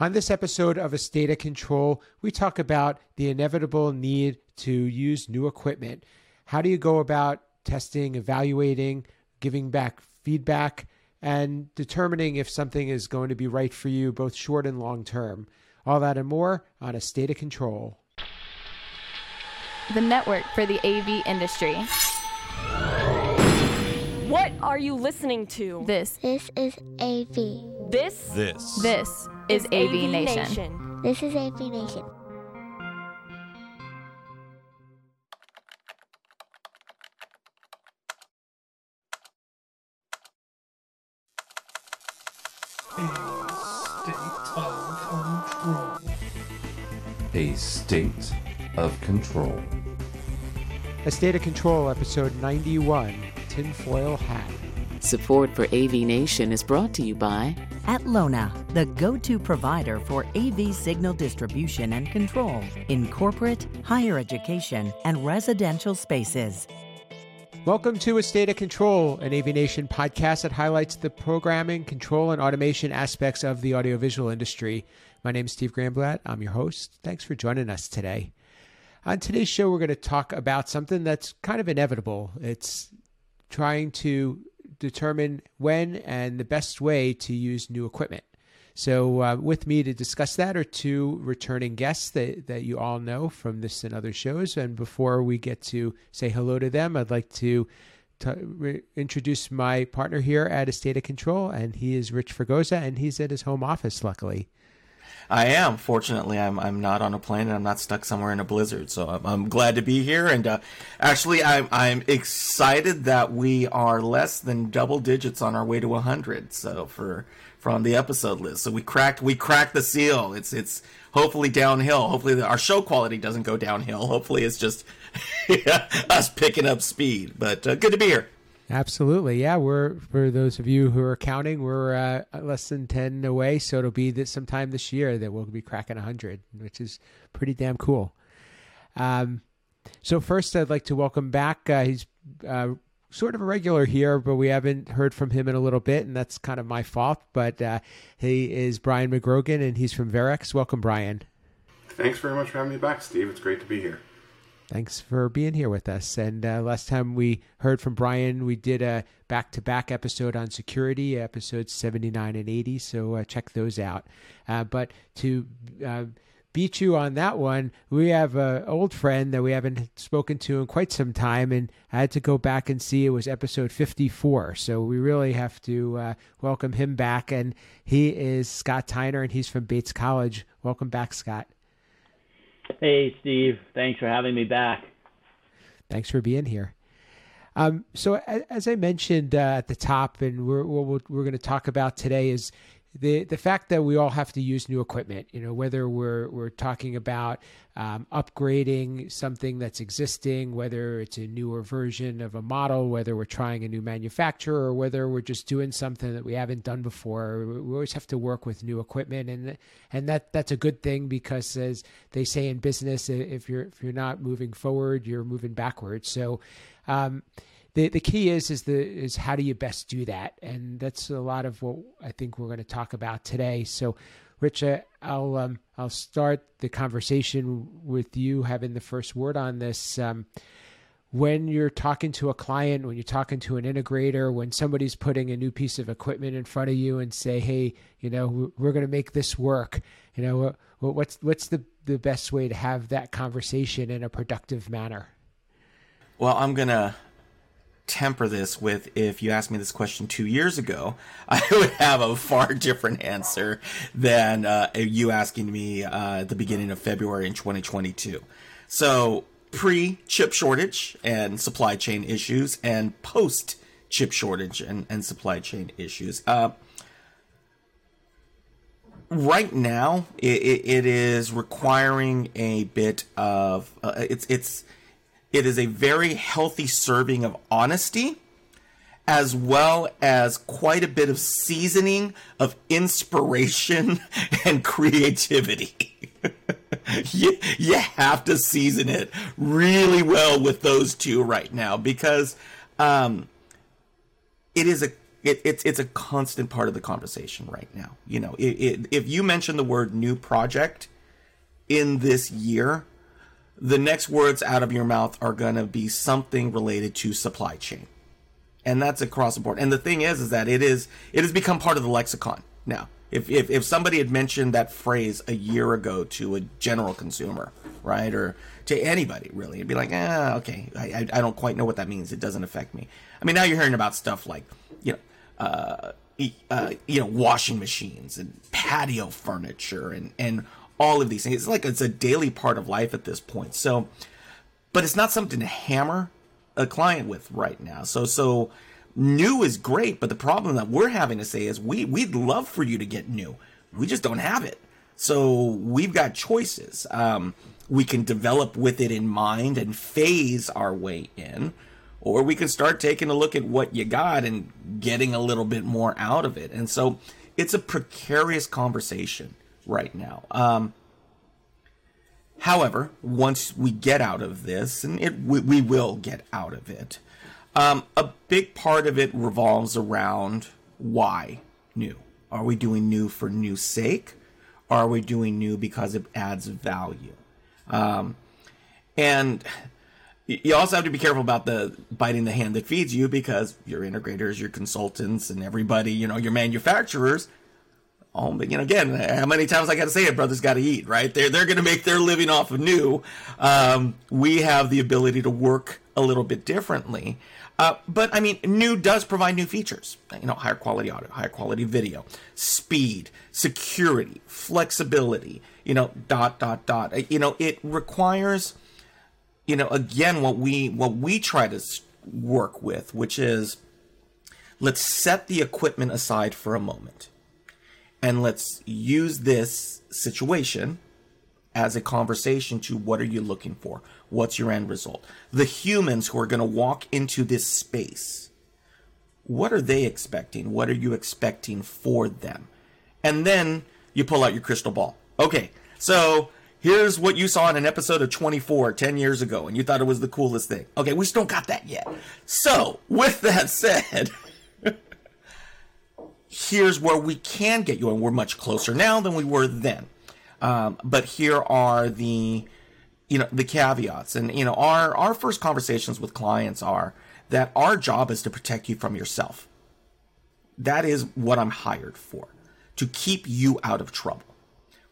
On this episode of A State of Control, we talk about the inevitable need to use new equipment. How do you go about testing, evaluating, giving back feedback, and determining if something is going to be right for you, both short and long term? All that and more on A State of Control. The network for the AV industry. What are you listening to? This, This is AV. This This. this is AV, Nation. This is AV Nation. A state of control. A State of Control, episode 91 Tinfoil Hat. Support for AV Nation is brought to you by Atlona, the go to provider for AV signal distribution and control in corporate, higher education, and residential spaces. Welcome to A State of Control, an AV Nation podcast that highlights the programming, control, and automation aspects of the audiovisual industry. My name is Steve Greenblatt. I'm your host. Thanks for joining us today. On today's show, we're going to talk about something that's kind of inevitable. It's trying to determine when and the best way to use new equipment. So, uh, with me to discuss that are two returning guests that, that you all know from this and other shows. And before we get to say hello to them, I'd like to, to re- introduce my partner here at A State of Control, and he is Rich Fregosa, and he's at his home office, luckily. I am. Fortunately, I'm I'm not on a plane and I'm not stuck somewhere in a blizzard. So I'm, I'm glad to be here. And uh, actually, I'm I'm excited that we are less than double digits on our way to 100. So for from the episode list, so we cracked we cracked the seal. It's it's hopefully downhill. Hopefully the, our show quality doesn't go downhill. Hopefully it's just us picking up speed. But uh, good to be here. Absolutely, yeah. We're for those of you who are counting, we're uh, less than ten away, so it'll be this sometime this year that we'll be cracking hundred, which is pretty damn cool. Um, so first, I'd like to welcome back. Uh, he's uh, sort of a regular here, but we haven't heard from him in a little bit, and that's kind of my fault. But uh, he is Brian McGrogan, and he's from Verrex. Welcome, Brian. Thanks very much for having me back, Steve. It's great to be here. Thanks for being here with us. And uh, last time we heard from Brian, we did a back to back episode on security, episodes 79 and 80. So uh, check those out. Uh, but to uh, beat you on that one, we have an old friend that we haven't spoken to in quite some time. And I had to go back and see it was episode 54. So we really have to uh, welcome him back. And he is Scott Tiner, and he's from Bates College. Welcome back, Scott. Hey, Steve. Thanks for having me back. Thanks for being here. Um, so, as I mentioned uh, at the top, and we're what we're going to talk about today is the the fact that we all have to use new equipment. You know, whether we're we're talking about um, upgrading something that's existing, whether it's a newer version of a model, whether we're trying a new manufacturer, or whether we're just doing something that we haven't done before. We always have to work with new equipment, and and that that's a good thing because, as they say in business, if you're if you're not moving forward, you're moving backwards. So. Um, the the key is is the is how do you best do that, and that's a lot of what I think we're going to talk about today. So, Rich, uh, I'll um, I'll start the conversation with you having the first word on this. Um, when you're talking to a client, when you're talking to an integrator, when somebody's putting a new piece of equipment in front of you and say, "Hey, you know, we're going to make this work," you know, what's what's the the best way to have that conversation in a productive manner? Well, I'm gonna temper this with if you asked me this question two years ago, I would have a far different answer than uh, you asking me uh, at the beginning of February in 2022. So, pre chip shortage and supply chain issues, and post chip shortage and, and supply chain issues. Uh, right now, it, it, it is requiring a bit of uh, it's it's it is a very healthy serving of honesty, as well as quite a bit of seasoning of inspiration and creativity. you, you have to season it really well with those two right now because um, it is a it, it's it's a constant part of the conversation right now. You know, it, it, if you mention the word new project in this year, the next words out of your mouth are going to be something related to supply chain, and that's across the board. And the thing is, is that it is it has become part of the lexicon now. If, if, if somebody had mentioned that phrase a year ago to a general consumer, right, or to anybody really, it'd be like, ah, okay, I, I don't quite know what that means. It doesn't affect me. I mean, now you're hearing about stuff like, you know, uh, uh, you know, washing machines and patio furniture and and all of these things. It's like it's a daily part of life at this point. So, but it's not something to hammer a client with right now. So so new is great, but the problem that we're having to say is we we'd love for you to get new. We just don't have it. So we've got choices. Um, we can develop with it in mind and phase our way in or we can start taking a look at what you got and getting a little bit more out of it. And so it's a precarious conversation right now. Um, however, once we get out of this, and it we, we will get out of it, um, a big part of it revolves around why new. Are we doing new for new sake? Are we doing new because it adds value? Um, and you also have to be careful about the biting the hand that feeds you because your integrators, your consultants, and everybody, you know, your manufacturers. Oh, you know, again, how many times I got to say it, brothers got to eat, right? They're they're going to make their living off of new. Um, we have the ability to work a little bit differently, uh, but I mean, new does provide new features. You know, higher quality audio, higher quality video, speed, security, flexibility. You know, dot dot dot. You know, it requires you know, again, what we what we try to work with, which is let's set the equipment aside for a moment, and let's use this situation as a conversation to what are you looking for? What's your end result? The humans who are going to walk into this space, what are they expecting? What are you expecting for them? And then you pull out your crystal ball. Okay, so here's what you saw in an episode of 24 10 years ago and you thought it was the coolest thing okay we still got that yet so with that said here's where we can get you and we're much closer now than we were then. Um, but here are the you know the caveats. And you know our our first conversations with clients are that our job is to protect you from yourself. That is what i'm hired for to keep you out of trouble.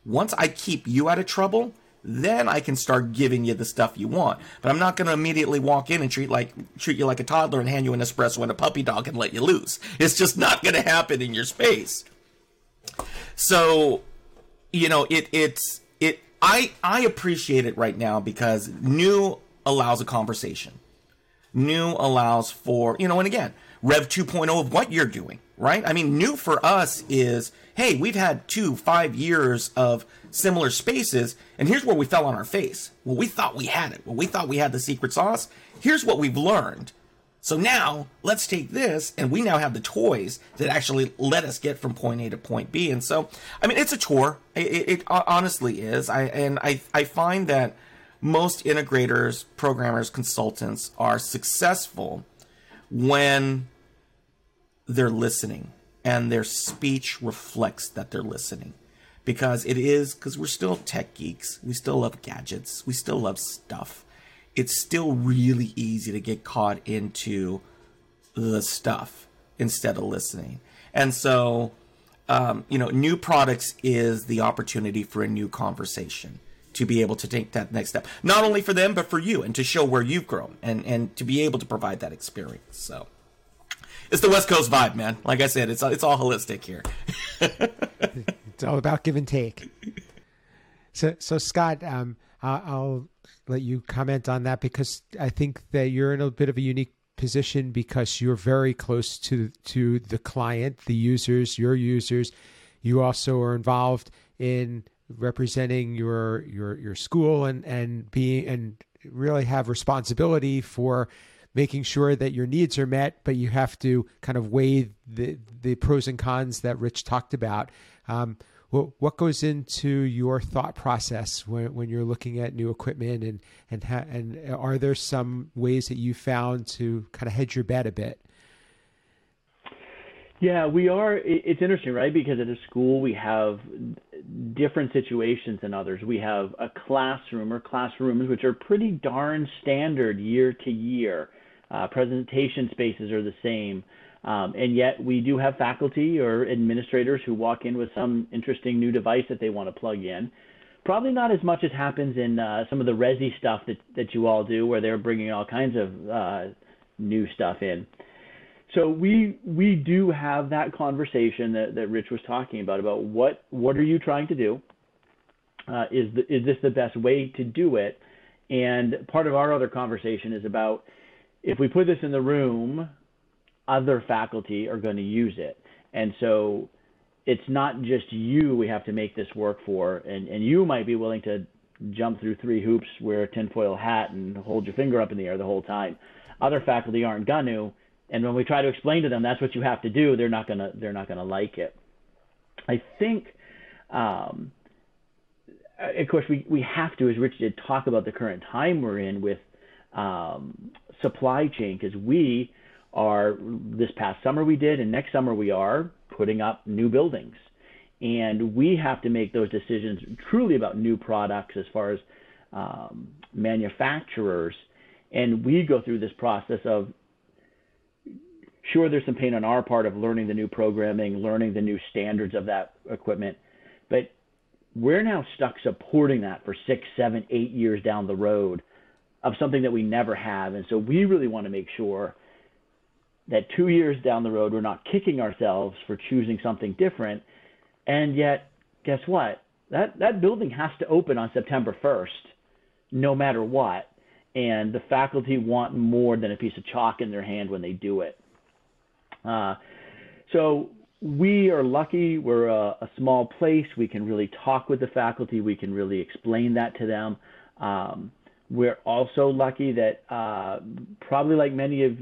Once I keep you out of trouble, then I can start giving you the stuff you want. But I'm not going to immediately walk in and treat like treat you like a toddler and hand you an espresso and a puppy dog and let you loose. It's just not going to happen in your space. So, you know, it it's it I I appreciate it right now because new allows a conversation. New allows for, you know, and again, Rev 2.0 of what you're doing, right? I mean, new for us is hey, we've had two, five years of similar spaces, and here's where we fell on our face. Well, we thought we had it. Well, we thought we had the secret sauce. Here's what we've learned. So now let's take this, and we now have the toys that actually let us get from point A to point B. And so, I mean, it's a tour. It, it uh, honestly is. I and I I find that most integrators, programmers, consultants are successful when they're listening and their speech reflects that they're listening because it is because we're still tech geeks. We still love gadgets. We still love stuff. It's still really easy to get caught into the stuff instead of listening. And so um, you know new products is the opportunity for a new conversation to be able to take that next step not only for them but for you and to show where you've grown and and to be able to provide that experience. So it's the West Coast vibe, man. Like I said, it's it's all holistic here. it's all about give and take. So, so Scott, um, I'll let you comment on that because I think that you're in a bit of a unique position because you're very close to to the client, the users, your users. You also are involved in representing your your your school and and being and really have responsibility for making sure that your needs are met, but you have to kind of weigh the the pros and cons that Rich talked about. Um, what, what goes into your thought process when, when you're looking at new equipment and and ha- and are there some ways that you found to kind of hedge your bet a bit? Yeah, we are. It's interesting, right? Because at a school, we have different situations than others. We have a classroom or classrooms, which are pretty darn standard year to year. Uh, presentation spaces are the same. Um, and yet, we do have faculty or administrators who walk in with some interesting new device that they want to plug in. Probably not as much as happens in uh, some of the Resi stuff that, that you all do, where they're bringing all kinds of uh, new stuff in. So we we do have that conversation that, that Rich was talking about about what what are you trying to do? Uh, is the, is this the best way to do it? And part of our other conversation is about if we put this in the room, other faculty are going to use it, and so it's not just you we have to make this work for, and and you might be willing to jump through three hoops, wear a tinfoil hat, and hold your finger up in the air the whole time. Other faculty aren't going to and when we try to explain to them that's what you have to do, they're not gonna they're not gonna like it. I think, um, of course, we we have to, as Rich did, talk about the current time we're in with um, supply chain because we are this past summer we did, and next summer we are putting up new buildings, and we have to make those decisions truly about new products as far as um, manufacturers, and we go through this process of Sure, there's some pain on our part of learning the new programming, learning the new standards of that equipment, but we're now stuck supporting that for six, seven, eight years down the road of something that we never have. And so we really want to make sure that two years down the road, we're not kicking ourselves for choosing something different. And yet, guess what? That, that building has to open on September 1st, no matter what. And the faculty want more than a piece of chalk in their hand when they do it. Uh, so we are lucky. We're a, a, small place. We can really talk with the faculty. We can really explain that to them. Um, we're also lucky that uh, probably like many of,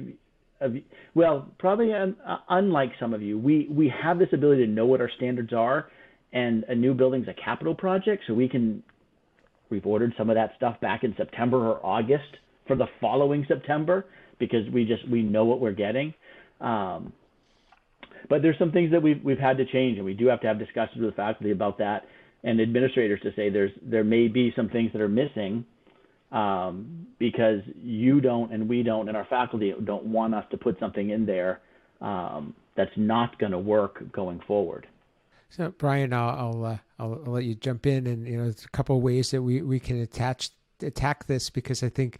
of well, probably un, uh, unlike some of you, we, we have this ability to know what our standards are. And a new building's a capital project, so we can we've ordered some of that stuff back in September or August for the following September because we just we know what we're getting. Um, but there's some things that we've we've had to change, and we do have to have discussions with faculty about that and administrators to say there's there may be some things that are missing um, because you don't and we don't and our faculty don't want us to put something in there um, that's not going to work going forward. So Brian, I'll I'll, uh, I'll, I'll let you jump in, and you know, there's a couple of ways that we we can attach attack this because I think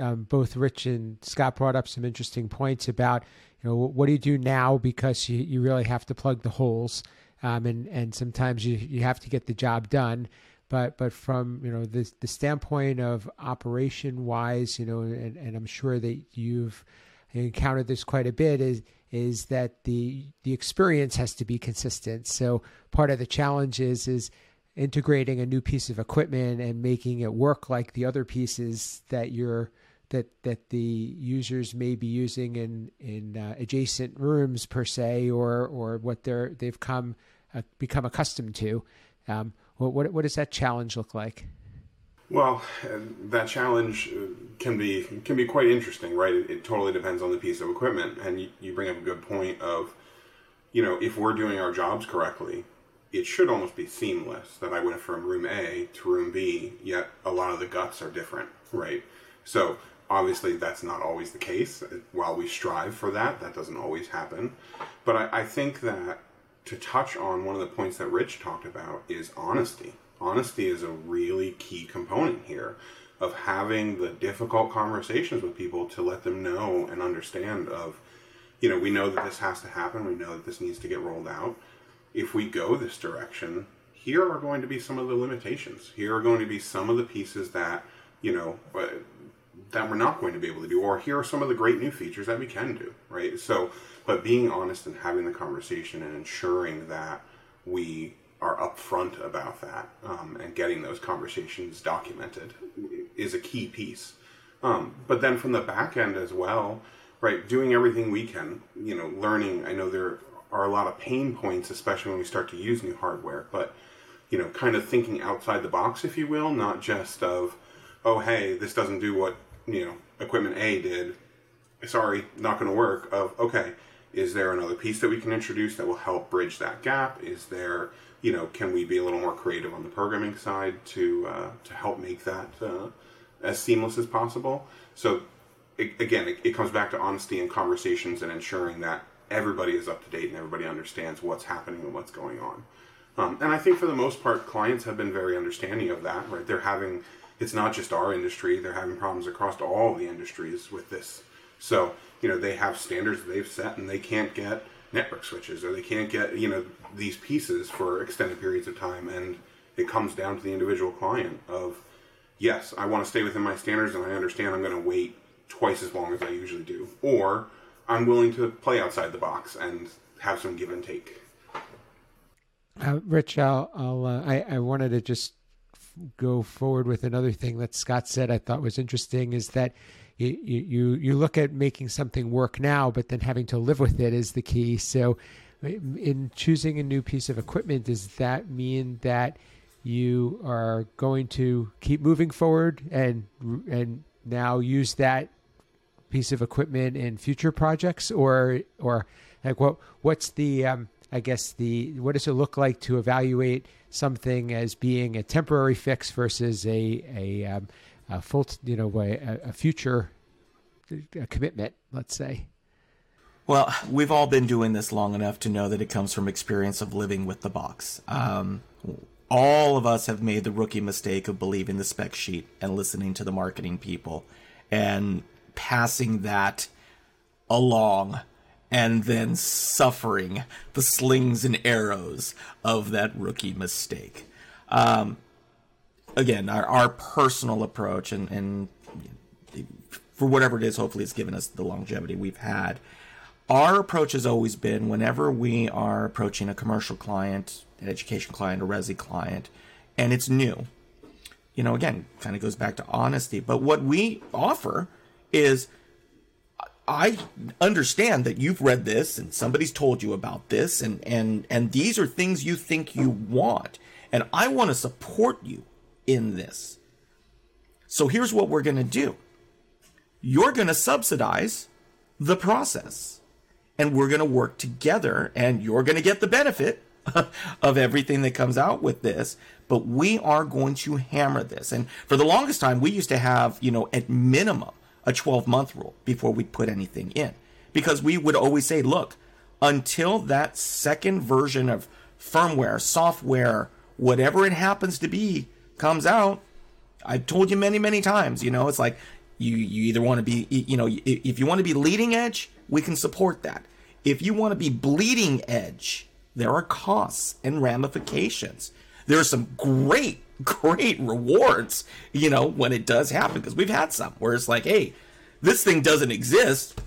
um, both Rich and Scott brought up some interesting points about you know what do you do now because you, you really have to plug the holes um, and and sometimes you, you have to get the job done but but from you know the the standpoint of operation wise you know and, and I'm sure that you've encountered this quite a bit is is that the the experience has to be consistent so part of the challenge is is integrating a new piece of equipment and making it work like the other pieces that you're that that the users may be using in in uh, adjacent rooms per se, or or what they're they've come uh, become accustomed to. Um, what, what what does that challenge look like? Well, that challenge uh, can be can be quite interesting, right? It, it totally depends on the piece of equipment, and you, you bring up a good point of, you know, if we're doing our jobs correctly, it should almost be seamless that I went from room A to room B, yet a lot of the guts are different, right? So obviously that's not always the case. While we strive for that, that doesn't always happen. But I, I think that to touch on one of the points that Rich talked about is honesty. Honesty is a really key component here of having the difficult conversations with people to let them know and understand of you know we know that this has to happen we know that this needs to get rolled out if we go this direction here are going to be some of the limitations here are going to be some of the pieces that you know uh, that we're not going to be able to do, or here are some of the great new features that we can do, right? So, but being honest and having the conversation and ensuring that we are upfront about that um, and getting those conversations documented is a key piece. Um, but then from the back end as well, right, doing everything we can, you know, learning. I know there are a lot of pain points, especially when we start to use new hardware, but you know, kind of thinking outside the box, if you will, not just of, oh, hey, this doesn't do what you know equipment A did, sorry, not going to work. Of okay, is there another piece that we can introduce that will help bridge that gap? Is there, you know, can we be a little more creative on the programming side to uh, to help make that uh, as seamless as possible? So, it, again, it, it comes back to honesty and conversations and ensuring that everybody is up to date and everybody understands what's happening and what's going on. Um, and I think for the most part, clients have been very understanding of that. Right? They're having it's not just our industry; they're having problems across all the industries with this. So you know they have standards they've set, and they can't get network switches or they can't get you know these pieces for extended periods of time. And it comes down to the individual client of yes, I want to stay within my standards, and I understand I'm going to wait twice as long as I usually do, or I'm willing to play outside the box and have some give and take. Uh, Rich, I'll, I'll uh, I, I wanted to just go forward with another thing that Scott said I thought was interesting is that you, you, you look at making something work now, but then having to live with it is the key. So, in choosing a new piece of equipment, does that mean that you are going to keep moving forward and and now use that piece of equipment in future projects, or or like what what's the um, I guess the what does it look like to evaluate something as being a temporary fix versus a a, um, a full you know a, a future a commitment, let's say. Well, we've all been doing this long enough to know that it comes from experience of living with the box. Um, all of us have made the rookie mistake of believing the spec sheet and listening to the marketing people and passing that along and then suffering the slings and arrows of that rookie mistake. Um, again, our, our personal approach, and, and for whatever it is, hopefully it's given us the longevity we've had. Our approach has always been whenever we are approaching a commercial client, an education client, a resi client, and it's new. You know, again, kind of goes back to honesty. But what we offer is I understand that you've read this and somebody's told you about this and and and these are things you think you want and I want to support you in this. So here's what we're going to do. You're going to subsidize the process and we're going to work together and you're going to get the benefit of everything that comes out with this but we are going to hammer this and for the longest time we used to have you know at minimum a 12 month rule before we put anything in. Because we would always say, look, until that second version of firmware, software, whatever it happens to be, comes out, I've told you many, many times, you know, it's like you, you either want to be, you know, if you want to be leading edge, we can support that. If you want to be bleeding edge, there are costs and ramifications. There are some great great rewards, you know, when it does happen. Because we've had some where it's like, hey, this thing doesn't exist.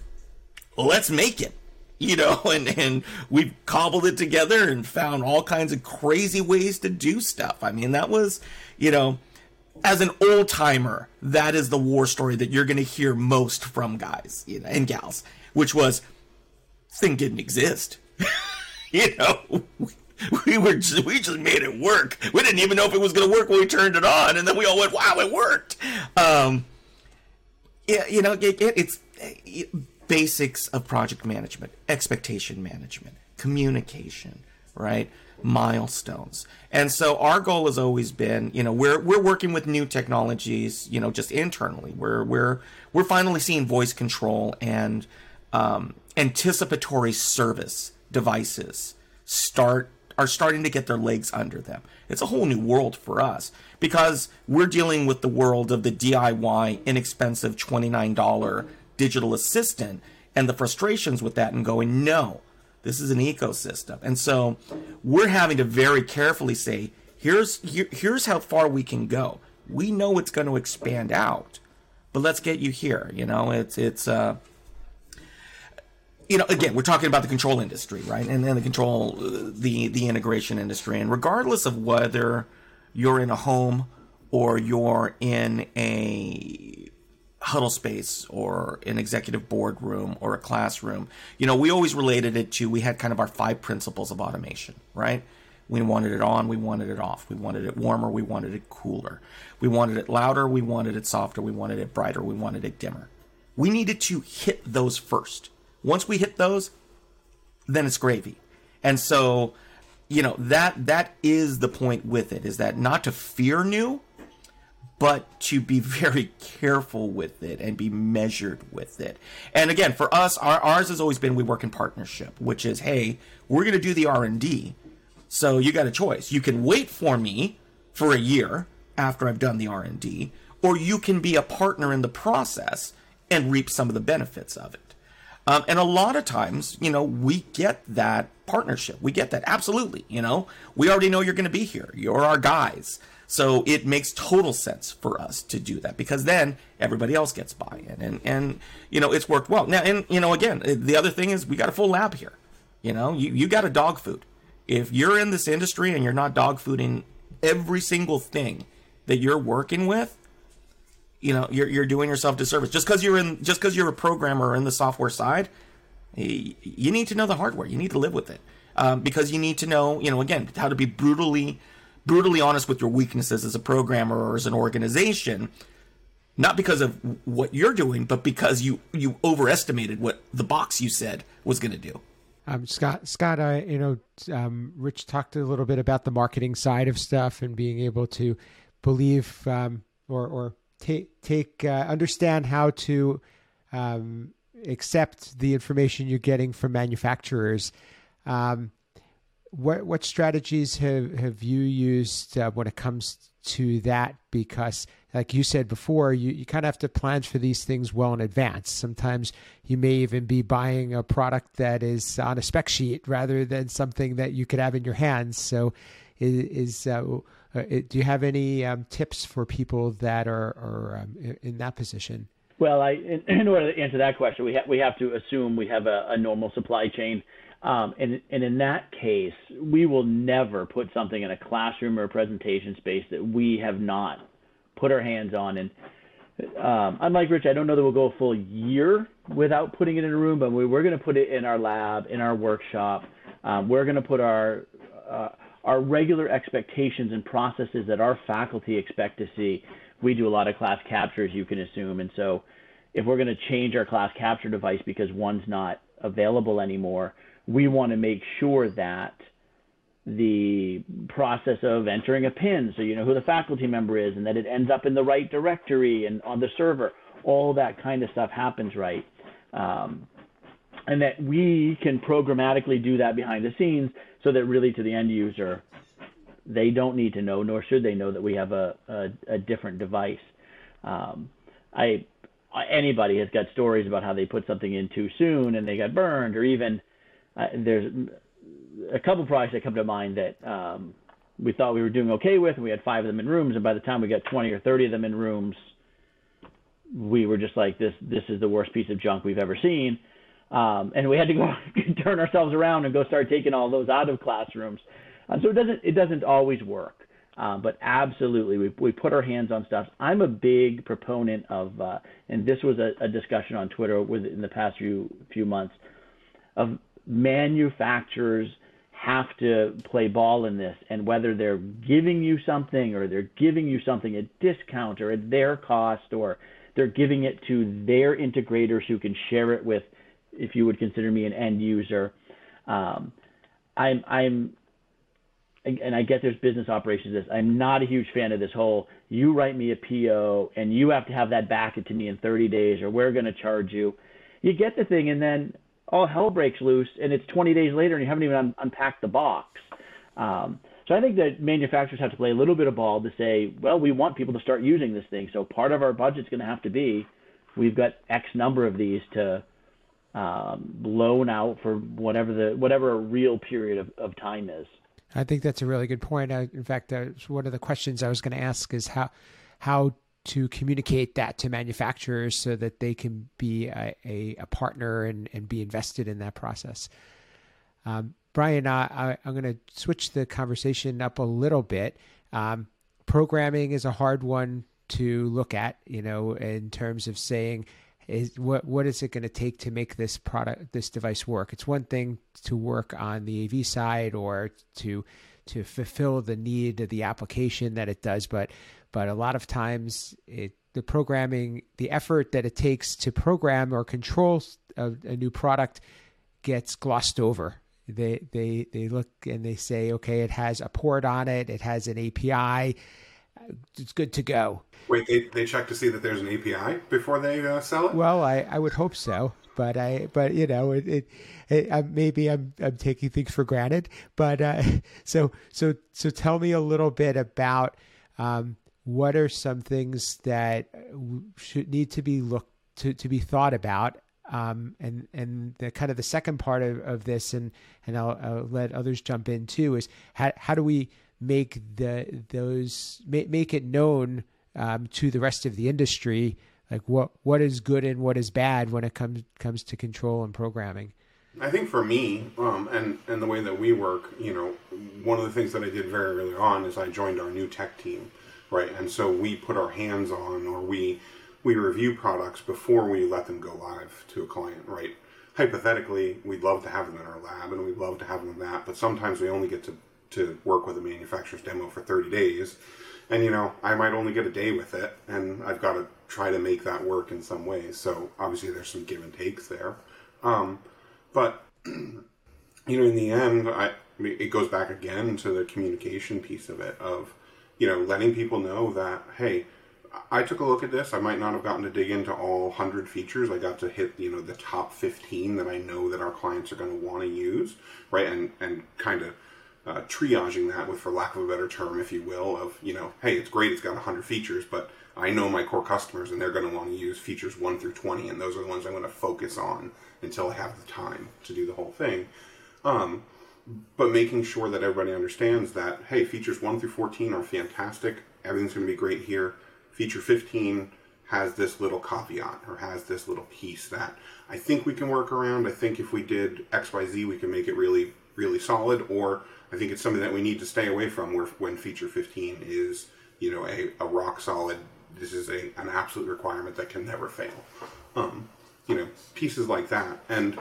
Let's make it. You know, and, and we've cobbled it together and found all kinds of crazy ways to do stuff. I mean, that was, you know, as an old timer, that is the war story that you're going to hear most from guys you know, and gals, which was, thing didn't exist. you know, we were just, we just made it work. We didn't even know if it was going to work when we turned it on, and then we all went, "Wow, it worked!" Um, yeah, you know, it, it's it, basics of project management, expectation management, communication, right? Milestones, and so our goal has always been, you know, we're we're working with new technologies, you know, just internally. We're we're we're finally seeing voice control and um, anticipatory service devices start are starting to get their legs under them. It's a whole new world for us because we're dealing with the world of the DIY, inexpensive $29 digital assistant and the frustrations with that and going, no, this is an ecosystem. And so we're having to very carefully say, here's here, here's how far we can go. We know it's going to expand out, but let's get you here. You know, it's it's uh you know, again, we're talking about the control industry, right? And then the control, the the integration industry, and regardless of whether you're in a home or you're in a huddle space or an executive boardroom or a classroom, you know, we always related it to we had kind of our five principles of automation, right? We wanted it on, we wanted it off. We wanted it warmer, we wanted it cooler. We wanted it louder, we wanted it softer, we wanted it brighter, we wanted it dimmer. We needed to hit those first once we hit those, then it's gravy. And so, you know, that that is the point with it is that not to fear new, but to be very careful with it and be measured with it. And again, for us, our, ours has always been we work in partnership, which is, hey, we're going to do the R and D, so you got a choice. You can wait for me for a year after I've done the R and D, or you can be a partner in the process and reap some of the benefits of it. Um, and a lot of times, you know, we get that partnership. We get that absolutely. You know, we already know you're going to be here. You're our guys. So it makes total sense for us to do that because then everybody else gets buy-in, and and you know it's worked well. Now, and you know, again, the other thing is we got a full lab here. You know, you you got a dog food. If you're in this industry and you're not dog fooding every single thing that you're working with, you know, you're you're doing yourself disservice. Just because you're in, just because you're a programmer in the software side, you need to know the hardware. You need to live with it um, because you need to know, you know, again, how to be brutally brutally honest with your weaknesses as a programmer or as an organization not because of what you're doing but because you you overestimated what the box you said was going to do um, Scott, Scott, I, you know, um, Rich talked a little bit about the marketing side of stuff and being able to believe um, or, or take, take, uh, understand how to um, accept the information you're getting from manufacturers. Um, what what strategies have have you used uh, when it comes to that? Because, like you said before, you, you kind of have to plan for these things well in advance. Sometimes you may even be buying a product that is on a spec sheet rather than something that you could have in your hands. So, is, is uh, uh do you have any um, tips for people that are, are um, in that position? Well, I, in, in, order to answer that question, we, ha- we have to assume we have a, a normal supply chain um, and, and in that case, we will never put something in a classroom or a presentation space that we have not put our hands on. And um, unlike Rich, I don't know that we'll go a full year without putting it in a room, but we, are going to put it in our lab, in our workshop. Um, we're going to put our uh, our regular expectations and processes that our faculty expect to see. We do a lot of class captures, you can assume, and so if we're going to change our class capture device because one's not available anymore, we want to make sure that the process of entering a pin so you know who the faculty member is and that it ends up in the right directory and on the server all that kind of stuff happens right. Um, and that we can programmatically do that behind the scenes so that really to the end user they don't need to know nor should they know that we have a, a, a different device. Um, I anybody has got stories about how they put something in too soon and they got burned or even uh, there's a couple products that come to mind that um, we thought we were doing okay with, and we had five of them in rooms, and by the time we got 20 or 30 of them in rooms, we were just like, this this is the worst piece of junk we've ever seen. Um, and we had to go turn ourselves around and go start taking all those out of classrooms. Uh, so it doesn't it doesn't always work, uh, but absolutely we we put our hands on stuff. I'm a big proponent of, uh, and this was a, a discussion on Twitter within the past few few months, of manufacturers have to play ball in this and whether they're giving you something or they're giving you something at discount or at their cost or they're giving it to their integrators who can share it with if you would consider me an end user um, i'm i'm and I get there's business operations this. I'm not a huge fan of this whole you write me a PO and you have to have that back to me in 30 days or we're going to charge you. You get the thing and then all hell breaks loose and it's 20 days later and you haven't even un- unpacked the box. Um, so I think that manufacturers have to play a little bit of ball to say, well, we want people to start using this thing. So part of our budget's going to have to be, we've got X number of these to um, loan out for whatever the whatever a real period of, of time is. I think that's a really good point. I, in fact, uh, one of the questions I was going to ask is how how to communicate that to manufacturers so that they can be a, a, a partner and, and be invested in that process. Um, Brian, I, am going to switch the conversation up a little bit. Um, programming is a hard one to look at, you know, in terms of saying, is what what is it going to take to make this product this device work? It's one thing to work on the AV side or to to fulfill the need of the application that it does, but but a lot of times it, the programming, the effort that it takes to program or control a, a new product gets glossed over. They they they look and they say, okay, it has a port on it, it has an API, it's good to go. Wait, they, they check to see that there's an API before they uh, sell it? Well, I, I would hope so, but I but you know it, it, it uh, maybe I'm I'm taking things for granted. But uh, so so so tell me a little bit about um, what are some things that should need to be looked to to be thought about. Um, and and the kind of the second part of, of this, and and I'll, I'll let others jump in too, is how how do we make the those make, make it known um, to the rest of the industry like what what is good and what is bad when it comes comes to control and programming I think for me, um, and and the way that we work, you know, one of the things that I did very early on is I joined our new tech team, right? And so we put our hands on, or we we review products before we let them go live to a client, right? Hypothetically, we'd love to have them in our lab, and we'd love to have them in that, but sometimes we only get to to work with a manufacturer's demo for 30 days. And, you know, I might only get a day with it, and I've got to try to make that work in some ways. So obviously there's some give and takes there. Um, but, you know, in the end, I, it goes back again to the communication piece of it of, you know, letting people know that, hey, I took a look at this. I might not have gotten to dig into all 100 features. I got to hit, you know, the top 15 that I know that our clients are going to want to use, right? And and kind of uh, triaging that with, for lack of a better term, if you will, of, you know, hey, it's great, it's got 100 features, but I know my core customers and they're going to want to use features 1 through 20, and those are the ones I'm going to focus on until I have the time to do the whole thing. Um, but making sure that everybody understands that, hey, features 1 through 14 are fantastic, everything's going to be great here. Feature 15 has this little caveat or has this little piece that I think we can work around. I think if we did XYZ, we can make it really, really solid, or I think it's something that we need to stay away from where, when feature 15 is, you know, a, a rock solid, this is a, an absolute requirement that can never fail. Um, you know, pieces like that. And,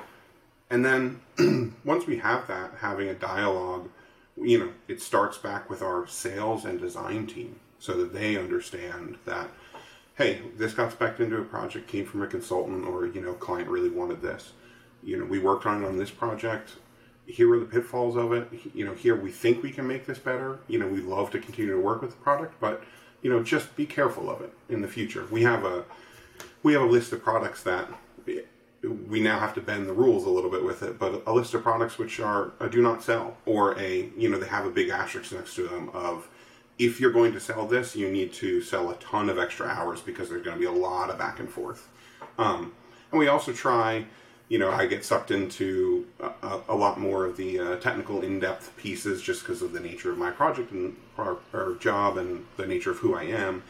and then once we have that, having a dialogue, you know, it starts back with our sales and design team so that they understand that, hey, this got spec into a project, came from a consultant or, you know, client really wanted this. You know, we worked on it on this project here are the pitfalls of it. You know, here we think we can make this better. You know, we love to continue to work with the product, but you know, just be careful of it in the future. We have a we have a list of products that we now have to bend the rules a little bit with it, but a list of products which are a do not sell or a you know they have a big asterisk next to them of if you're going to sell this, you need to sell a ton of extra hours because there's going to be a lot of back and forth. Um, and we also try you know, I get sucked into a, a lot more of the uh, technical, in-depth pieces just because of the nature of my project and our, our, job and the nature of who I am.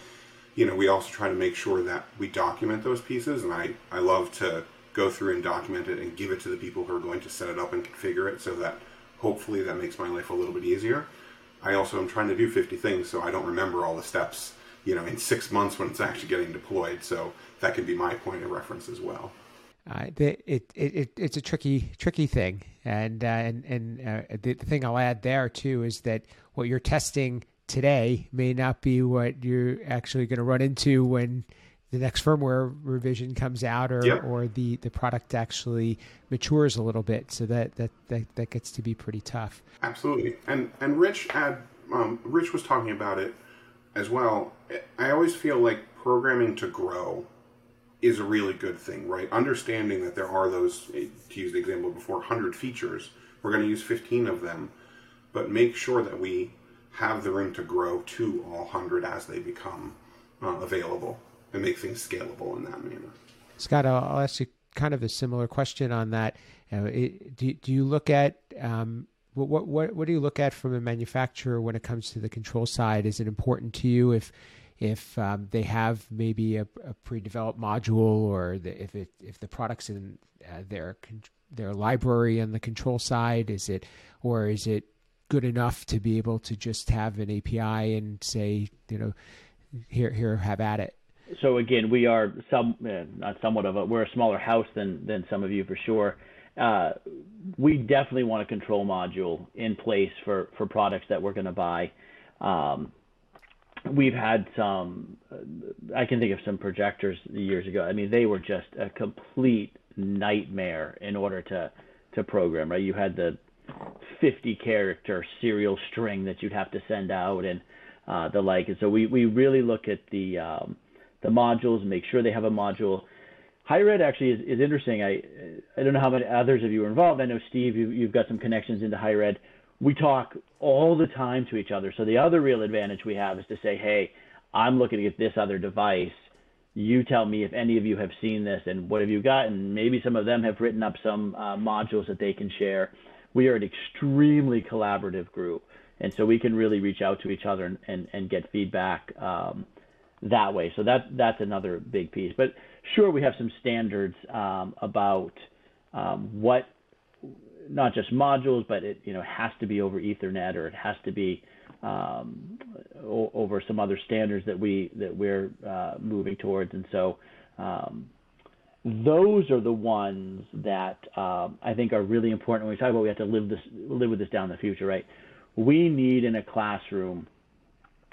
You know, we also try to make sure that we document those pieces, and I, I love to go through and document it and give it to the people who are going to set it up and configure it so that hopefully that makes my life a little bit easier. I also am trying to do 50 things so I don't remember all the steps, you know, in six months when it's actually getting deployed. So that can be my point of reference as well uh, it, it, it, it's a tricky tricky thing, and uh, and and uh, the, the thing I'll add there too is that what you're testing today may not be what you're actually going to run into when the next firmware revision comes out or, yep. or the, the product actually matures a little bit. So that, that, that, that gets to be pretty tough. Absolutely. And, and Rich had, um, Rich was talking about it as well. I always feel like programming to grow is a really good thing, right? Understanding that there are those, to use the example before, 100 features, we're going to use 15 of them, but make sure that we have the room to grow to all 100 as they become uh, available and make things scalable in that manner. Scott, I'll, ask you kind of a similar question on that. Uh, it, do, do you look at um, what, what what do you look at from a manufacturer when it comes to the control side? Is it important to you if if um, they have maybe a, a pre-developed module or the, if it if the products in uh, their their library on the control side is it or is it good enough to be able to just have an API and say you know here here have at it so again we are some uh, not somewhat of a we're a smaller house than than some of you for sure uh, we definitely want a control module in place for for products that we're going to buy um, we've had some i can think of some projectors years ago i mean they were just a complete nightmare in order to to program, right? You had the 50 character serial string that you'd have to send out and uh, the like. And so we, we really look at the um, the modules, make sure they have a module. Higher ed actually is, is interesting. I I don't know how many others of you are involved. I know Steve, you, you've got some connections into higher ed. We talk all the time to each other. So the other real advantage we have is to say, hey, I'm looking at this other device. You tell me if any of you have seen this and what have you got, and maybe some of them have written up some uh, modules that they can share. We are an extremely collaborative group, and so we can really reach out to each other and, and, and get feedback um, that way. So that that's another big piece. But sure, we have some standards um, about um, what not just modules, but it you know has to be over Ethernet or it has to be um, o- over some other standards that we that we're uh, moving towards, and so um, those are the ones that um, I think are really important when we talk about we have to live this live with this down in the future, right? We need in a classroom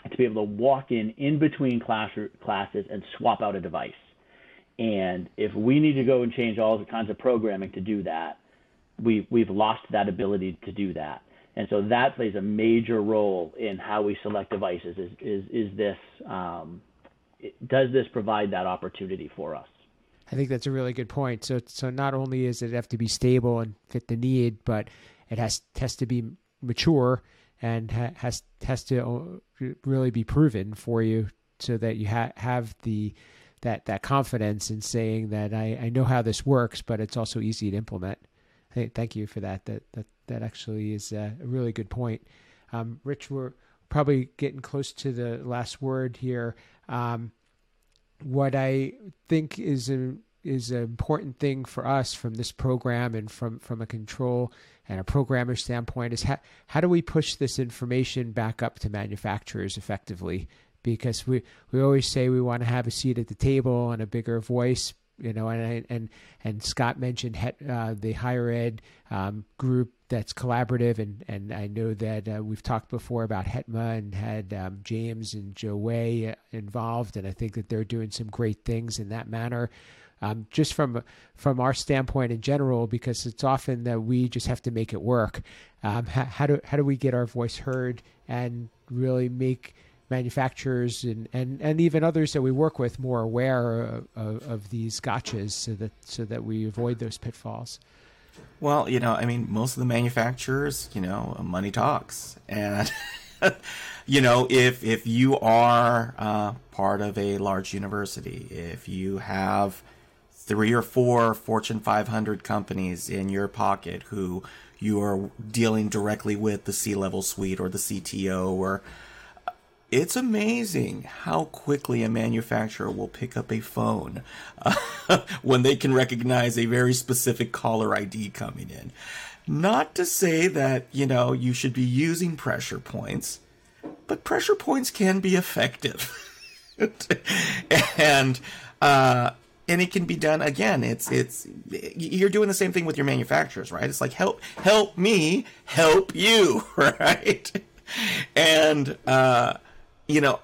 to be able to walk in in between class classes and swap out a device. And if we need to go and change all the kinds of programming to do that, we we've lost that ability to do that. And so that plays a major role in how we select devices. Is is is this um, does this provide that opportunity for us? I think that's a really good point. So so not only does it have to be stable and fit the need, but it has has to be mature and ha- has has to uh, really be proven for you so that you ha- have the that that confidence in saying that I, I know how this works, but it's also easy to implement. Hey, thank you for that. That that that actually is a really good point. Um, Rich, we're probably getting close to the last word here. Um, what I think is a is an important thing for us from this program and from from a control and a programmer standpoint is how how do we push this information back up to manufacturers effectively? Because we we always say we want to have a seat at the table and a bigger voice you know and and and Scott mentioned uh, the higher ed um, group that's collaborative and and I know that uh, we've talked before about HETMA and had um, James and Joe Way uh, involved and I think that they're doing some great things in that manner um, just from from our standpoint in general, because it's often that we just have to make it work. Um, how, how, do how do we get our voice heard and really make manufacturers and, and, and even others that we work with more aware of, of, of these gotchas so that so that we avoid those pitfalls? Well, you know, I mean, most of the manufacturers, you know, money talks, and you know, if if you are uh, part of a large university, if you have three or four Fortune 500 companies in your pocket who you are dealing directly with the C level suite or the CTO or it's amazing how quickly a manufacturer will pick up a phone uh, when they can recognize a very specific caller ID coming in. Not to say that, you know, you should be using pressure points, but pressure points can be effective. and uh, and it can be done again. It's it's you're doing the same thing with your manufacturers right? It's like help help me help you right? And uh you know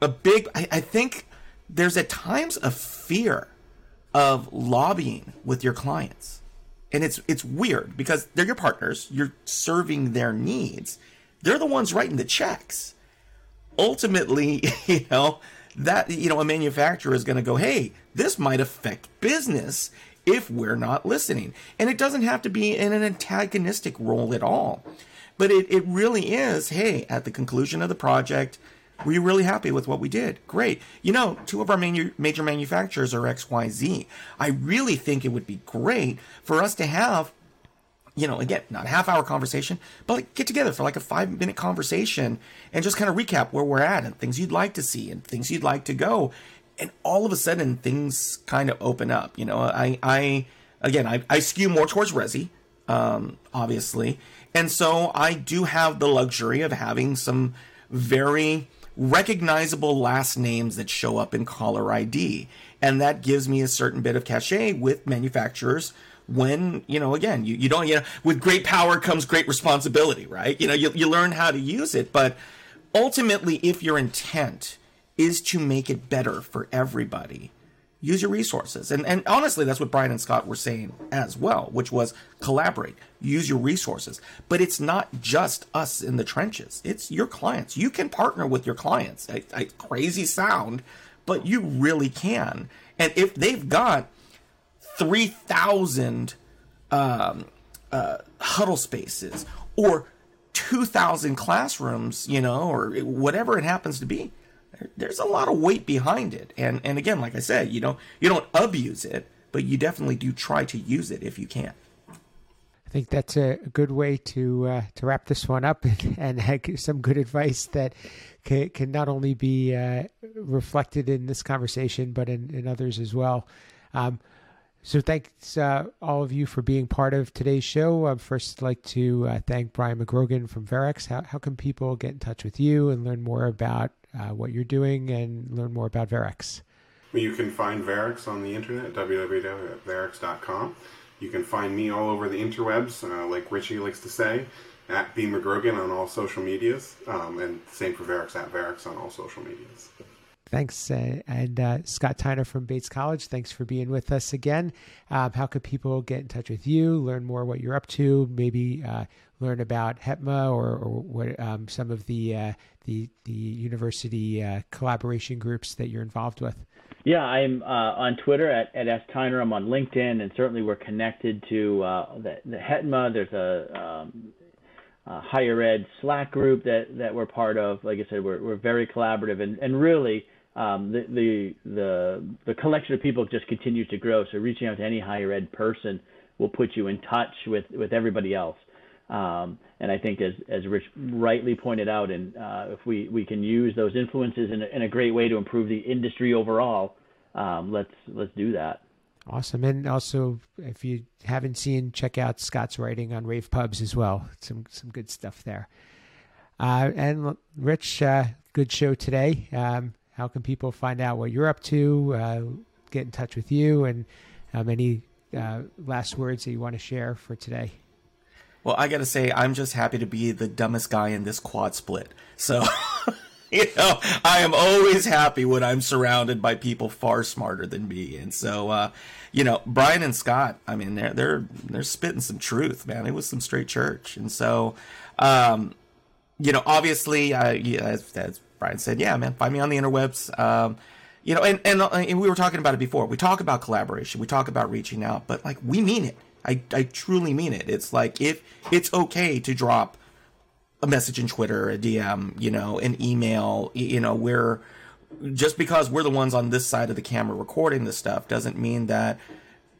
a big I, I think there's at times a fear of lobbying with your clients. And it's it's weird because they're your partners you're serving their needs. They're the ones writing the checks. Ultimately you know that you know a manufacturer is going to go hey this might affect business if we're not listening. And it doesn't have to be in an antagonistic role at all. But it, it really is hey at the conclusion of the project were you really happy with what we did. Great. You know two of our manu- major manufacturers are xyz i really think it would be great for us to have you know, again, not a half hour conversation, but like get together for like a five minute conversation and just kind of recap where we're at and things you'd like to see and things you'd like to go. And all of a sudden things kind of open up. You know, I, I, again, I, I skew more towards Resi, um, obviously. And so I do have the luxury of having some very recognizable last names that show up in caller ID. And that gives me a certain bit of cachet with manufacturers when you know again you, you don't you know with great power comes great responsibility right you know you, you learn how to use it but ultimately if your intent is to make it better for everybody use your resources. And and honestly, that's what Brian and Scott were saying as well, which was collaborate, use your resources. But it's not just us in the trenches; it's your clients. You can partner with your clients. I, crazy sound, but you really can. And if they've got three thousand um, uh, huddle spaces or two thousand classrooms, you know, or whatever it happens to be there's a lot of weight behind it. And and again, like I said, you know, you don't abuse it, but you definitely do try to use it if you can. I think that's a good way to uh, to wrap this one up and, and some good advice that can, can not only be uh, reflected in this conversation but in, in others as well. Um, so thanks uh, all of you for being part of today's show. I'd first like to uh, thank Brian McGrogan from Verrex. How, how can people get in touch with you and learn more about uh, what you're doing and learn more about Verrex. You can find Verrex on the internet at www.verrex.com. You can find me all over the interwebs, uh, like Richie likes to say, at B McGrogan on all social medias, um, and same for Verrex at Verrex on all social medias. Thanks. Uh, and uh, Scott Tiner from Bates College, thanks for being with us again. Um, how could people get in touch with you, learn more what you're up to, maybe uh, learn about HETMA or, or what um, some of the, uh, the, the university uh, collaboration groups that you're involved with? Yeah, I'm uh, on Twitter at, at S. Tiner. I'm on LinkedIn, and certainly we're connected to the, the HETMA. There's a um, uh, higher ed Slack group that that we're part of. Like I said, we're we're very collaborative, and and really um, the, the the the collection of people just continues to grow. So reaching out to any higher ed person will put you in touch with with everybody else. Um, and I think, as as Rich rightly pointed out, and uh, if we we can use those influences in a, in a great way to improve the industry overall, um, let's let's do that. Awesome, and also if you haven't seen, check out Scott's writing on Rave Pubs as well. Some some good stuff there. Uh, and Rich, uh, good show today. Um, how can people find out what you're up to, uh, get in touch with you, and um, any uh, last words that you want to share for today? Well, I got to say, I'm just happy to be the dumbest guy in this quad split. So, you know, I am always happy when I'm surrounded by people far smarter than me. And so, uh, you know, Brian and Scott, I mean, they're they're they're spitting some truth, man. It was some straight church. And so, um, you know, obviously, uh, as, as Brian said, yeah, man, find me on the interwebs. Um, you know, and, and, and we were talking about it before. We talk about collaboration, we talk about reaching out, but like we mean it. I, I truly mean it. It's like if it's okay to drop a message in Twitter, a DM, you know, an email, you know, we're just because we're the ones on this side of the camera recording this stuff doesn't mean that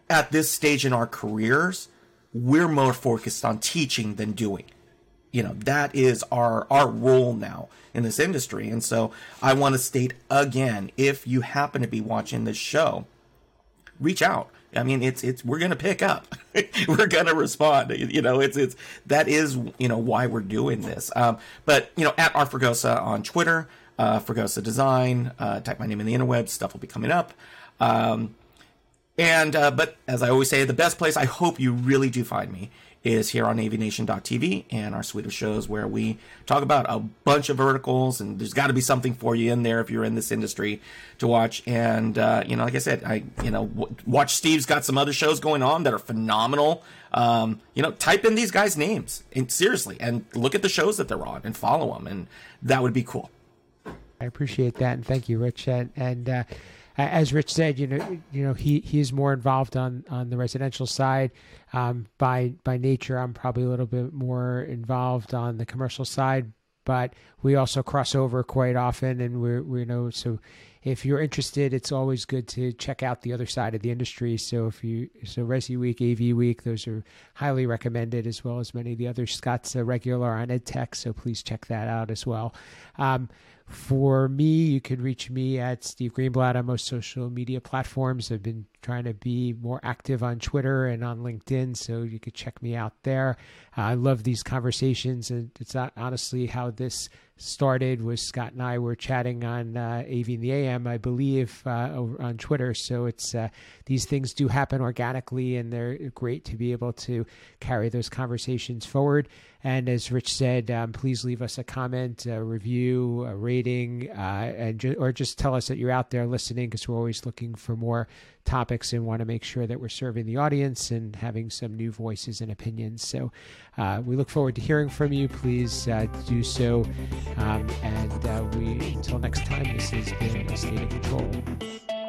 at this stage in our careers, we're more focused on teaching than doing. You know that is our our role now in this industry. And so i want to state again if you happen to be watching this show reach out i mean it's it's we're gonna pick up. We're gonna respond. You know it's it's that is you know why we're doing this. Um, but you know at r Fregosa on twitter uh Fregosa design uh, type my name in the interweb stuff will be coming up. Um, and uh, but as i always say the best place i hope you really do find me is here on avnation.tv and our suite of shows where we talk about a bunch of verticals and there's got to be something for you in there if you're in this industry to watch. And uh, you know like i said i you know watch steve's got some other shows going on that are phenomenal. Um, you know type in these guys names and seriously and look at the shows that they're on and follow them and that would be cool. I appreciate that and thank you rich. And, and uh, as Rich said, you know, you know, he he is more involved on on the residential side. Um, by by nature, I'm probably a little bit more involved on the commercial side, but we also cross over quite often, and we're we know so. If you're interested, it's always good to check out the other side of the industry. So if you so Resi Week, AV Week, those are highly recommended, as well as many of the other Scott's a regular on EdTech. So please check that out as well. Um, for me, you can reach me at Steve Greenblatt on most social media platforms. I've been trying to be more active on Twitter and on LinkedIn, so you could check me out there. Uh, I love these conversations, and it's honestly how this started. Was Scott and I were chatting on uh, AV in the AM, I believe, uh, over on Twitter. So it's uh, these things do happen organically, and they're great to be able to carry those conversations forward. And as Rich said, um, please leave us a comment, a review, a rating, uh, and ju- or just tell us that you're out there listening because we're always looking for more topics and want to make sure that we're serving the audience and having some new voices and opinions. So uh, we look forward to hearing from you. Please uh, do so. Um, and uh, we until next time, this has been a state of control.